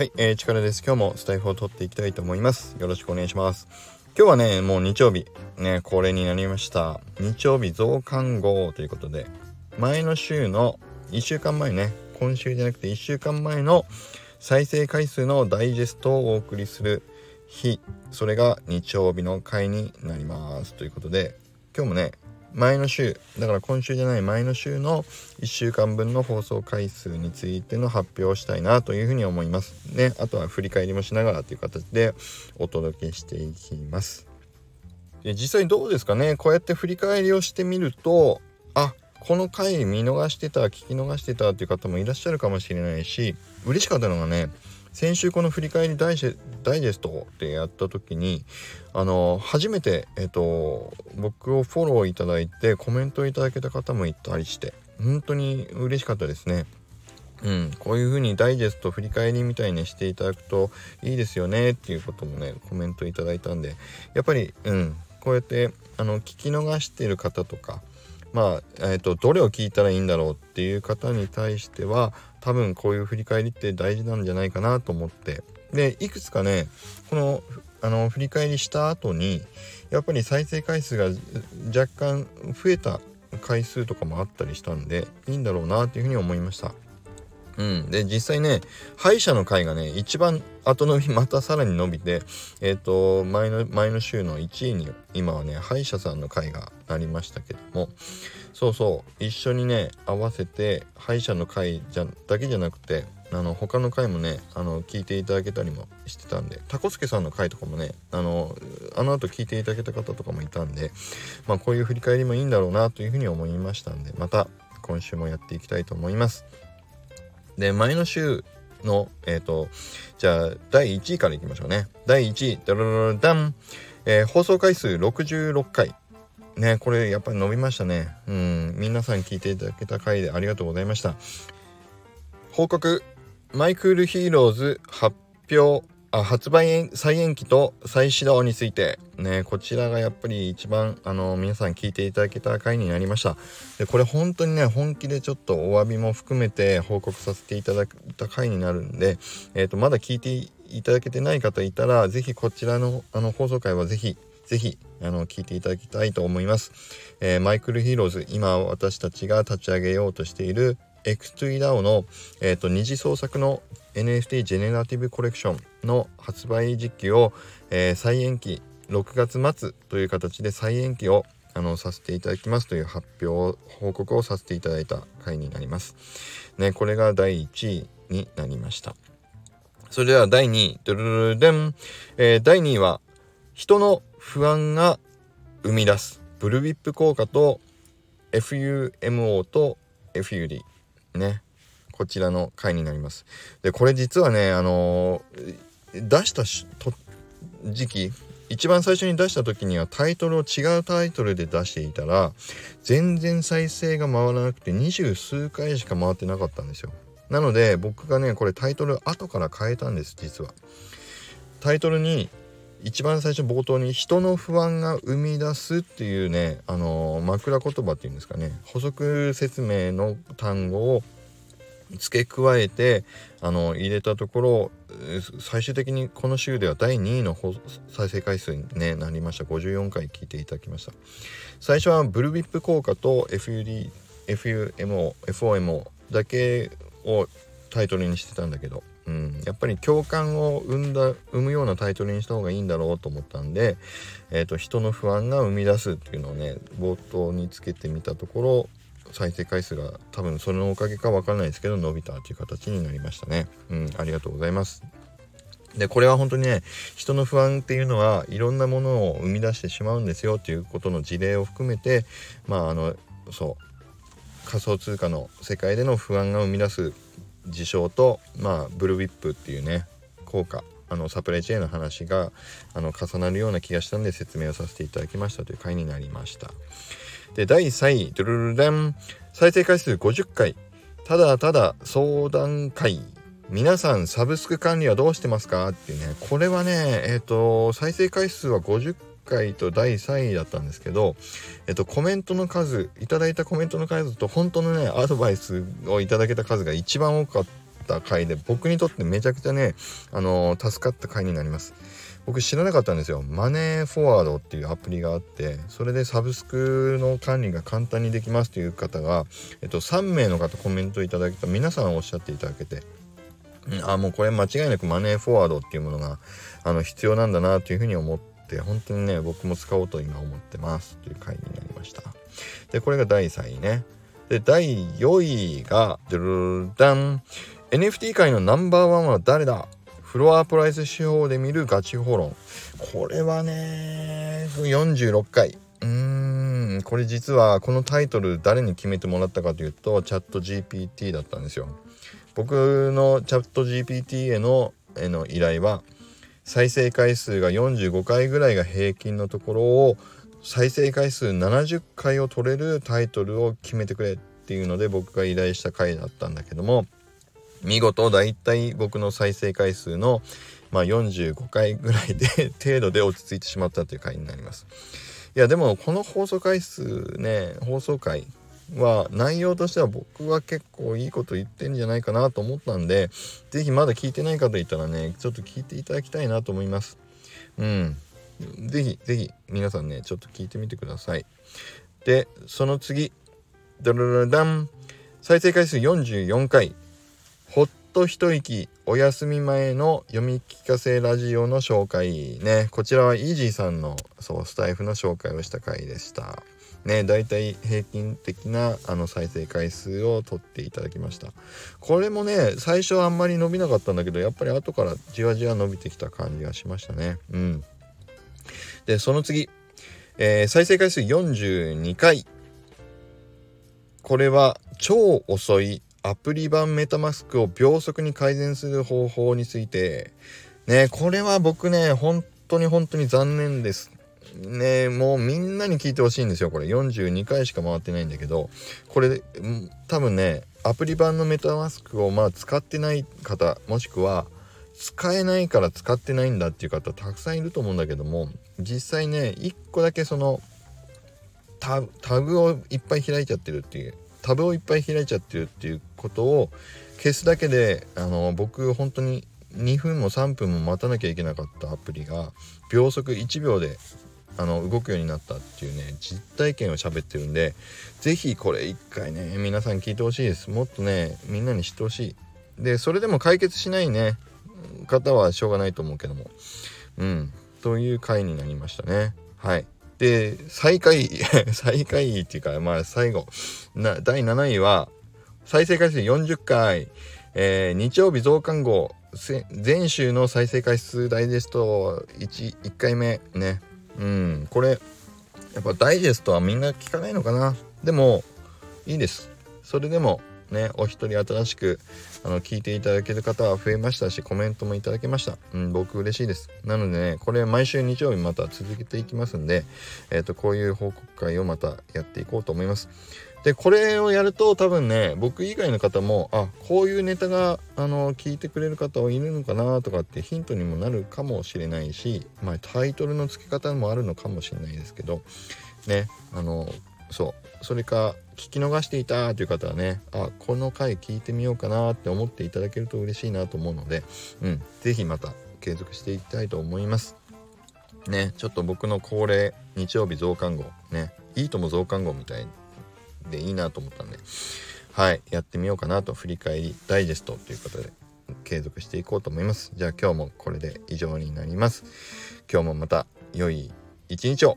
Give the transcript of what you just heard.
はい、えー、力です。今日もスタイフを取っていきたいと思います。よろしくお願いします。今日はね、もう日曜日、ね、恒例になりました。日曜日増刊号ということで、前の週の1週間前ね、今週じゃなくて1週間前の再生回数のダイジェストをお送りする日、それが日曜日の回になります。ということで、今日もね、前の週だから今週じゃない前の週の1週間分の放送回数についての発表をしたいなというふうに思います。ねあとは振り返りもしながらという形でお届けしていきます。で実際どうですかね？こうやって振り返りをしてみるとあこの回見逃してた聞き逃してたっていう方もいらっしゃるかもしれないし嬉しかったのがね先週この振り返りダイジェストってやった時にあの初めて、えっと、僕をフォローいただいてコメントいただけた方もいたりして本当に嬉しかったですね。うん、こういう風にダイジェスト振り返りみたいにしていただくといいですよねっていうこともねコメントいただいたんでやっぱり、うん、こうやってあの聞き逃してる方とかまあ、えーと、どれを聞いたらいいんだろうっていう方に対しては多分こういう振り返りって大事なんじゃないかなと思ってでいくつかねこのあの振り返りした後にやっぱり再生回数が若干増えた回数とかもあったりしたんでいいんだろうなっていうふうに思いました。うん、で実際ね歯医者の回がね一番後伸びまたさらに伸びてえっ、ー、と前の前の週の1位に今はね歯医者さんの回がなりましたけども。そうそう。一緒にね合わせて歯医者の回じゃだけじゃなくてあの他の回もねあの聞いていただけたりもしてたんでタコスケさんの回とかもねあのあの後聞いていただけた方とかもいたんでまあこういう振り返りもいいんだろうなというふうに思いましたんでまた今週もやっていきたいと思います。で、前の週の、えっ、ー、と、じゃあ、第1位からいきましょうね。第1位、ダララダン、えー、放送回数66回。ね、これやっぱり伸びましたね。うん、皆さん聞いていただけた回でありがとうございました。報告、マイクールヒーローズ発表あ発売再延期と再始動について。ねこちらがやっぱり一番あの皆さん聞いていただけた回になりました。でこれ本当にね本気でちょっとお詫びも含めて報告させていただいた回になるんで、えーと、まだ聞いていただけてない方いたら是非こちらのあの放送回は是非ぜひあの聞いていただきたいと思います、えー、マイクルヒーローズ今私たちが立ち上げようとしている X2DAO の、えーと、二次創作の NFT ジェネラティブコレクションの発売時期を、えー、再延期6月末という形で再延期をあのさせていただきますという発表報告をさせていただいた回になります。ね、これが第1位になりました。それでは第2位、ドゥルルデン、えー、第2位は人の不安が生み出すブルビップ効果と FUMO と FUD ねこちらの回になります。でこれ実はねあのー、出した時期一番最初に出した時にはタイトルを違うタイトルで出していたら全然再生が回らなくて二十数回しか回ってなかったんですよ。なので僕がねこれタイトル後から変えたんです実は。タイトルに一番最初冒頭に人の不安が生み出すっていうねあの枕言葉っていうんですかね。補足説明の単語を付け加えてあの入れたところ最終的にこの週では第2位の再生回数に、ね、なりました。54回聞いていただきました。最初はブルービップ効果と FUD FUMO FOMO だけをタイトルにしてたんだけどうん、やっぱり共感を生んだ生むようなタイトルにした方がいいんだろうと思ったんで、えーと、人の不安が生み出すっていうのをね冒頭につけてみたところ再生回数が多分そのおかげかわからないですけど伸びたという形になりましたね。うん、ありがとうございます。でこれは本当にね人の不安っていうのはいろんなものを生み出してしまうんですよということの事例を含めてまああのそう仮想通貨の世界での不安が生み出す事象と、まあ、ブルーウィップっていうね効果あのサプライチェーンの話があの重なるような気がしたんで説明をさせていただきましたという回になりましたで第3位ドゥルルレン。再生回数50回。ただただ相談会。皆さんサブスク管理はどうしてますか？っていうね。これはねえっ、ー、と再生回数は50回と第3位だったんですけど、えっと、コメントの数いただいたコメントの数と本当のねアドバイスをいただけた数が一番多かったった回で僕にとってめちゃくちゃねあのー、助かった回になります。僕知らなかったんですよ。マネーフォワードっていうアプリがあってそれでサブスクの管理が簡単にできますという方が、えっと、3名の方コメントいただけた皆さんおっしゃっていただけてあもうこれ間違いなくマネーフォワードっていうものがあの必要なんだなというふうに思って本当にね僕も使おうと今思ってますという回になりました。でこれが第3位ね。で第4位がドゥルダン。NFT 界のナンバーワンは誰だ？フロアプライス指標で見るガチホロン。これはね46回。うーん。これ実はこのタイトル誰に決めてもらったかというとチャット GPT だったんですよ。僕のチャット GPT へのへの依頼は再生回数が45回ぐらいが平均のところを再生回数70回を取れるタイトルを決めてくれっていうので僕が依頼した回だったんだけども見事だいたい僕の再生回数の、まあ、45回ぐらいで 程度で落ち着いてしまったという回になります。いやでもこの放送回数ね放送回は内容としては僕は結構いいこと言ってんじゃないかなと思ったんで是非まだ聞いてない方いたらねちょっと聞いていただきたいなと思います。うん。是非是非皆さんねちょっと聞いてみてください。でその次ドルルダン再生回数44回ほっと一息お休み前の読み聞かせラジオの紹介ね。こちらはイージーさんのそうスタイフの紹介をした回でした。ねだいたい平均的なあの再生回数を取っていただきました。これもね最初はあんまり伸びなかったんだけどやっぱり後からじわじわ伸びてきた感じがしましたね。うん。でその次、えー、再生回数42回。これは超遅いアプリ版メタマスクを秒速に改善する方法について。ねこれは僕ね本当に本当に残念です。ねもうみんなに聞いてほしいんですよこれ。42回しか回ってないんだけど。これ多分ねアプリ版のメタマスクをまあ使ってない方もしくは使えないから使ってないんだっていう方たくさんいると思うんだけども実際ね1個だけそのタタグをいっぱい開いちゃってるっていう。タブをいっぱい開いちゃってるっていうことを消すだけであの僕本当に2分も3分も待たなきゃいけなかったアプリが秒速1秒であの動くようになったっていうね実体験を喋ってるんで是非これ一回ね皆さん聞いてほしいです。もっとねみんなに知ってほしい。でそれでも解決しないね方はしょうがないと思うけども。うん。という回になりましたね。はい。で最下位 最下位っていうかまあ最後な第7位は再生回数40回、えー、日曜日増刊号。全週の再生回数ダイジェスト。1, 1回目。ね。うん。これやっぱダイジェストはみんな聞かないのかな。でもいいです。それでもねお一人新しくあの聞いていただける方は増えましたしコメントもいただけました、うん、僕嬉しいです。なのでねこれ毎週日曜日また続けていきますんで、えーと、こういう報告会をまたやっていこうと思います。でこれをやると多分ね僕以外の方もあこういうネタがあの聞いてくれる方はいるのかなとかってヒントにもなるかもしれないし、まあ、タイトルの付け方もあるのかもしれないですけどねあのそう。それか聞き逃していたという方はねあこの回聞いてみようかなって思っていただけると嬉しいなと思うのでうん是非また継続していきたいと思います。ねちょっと僕の恒例日曜日増刊号ねいいとも増刊号みたいでいいなと思ったんではいやってみようかなと振り返りダイジェストということで継続していこうと思います。じゃあ今日もこれで以上になります。今日もまた良い一日を。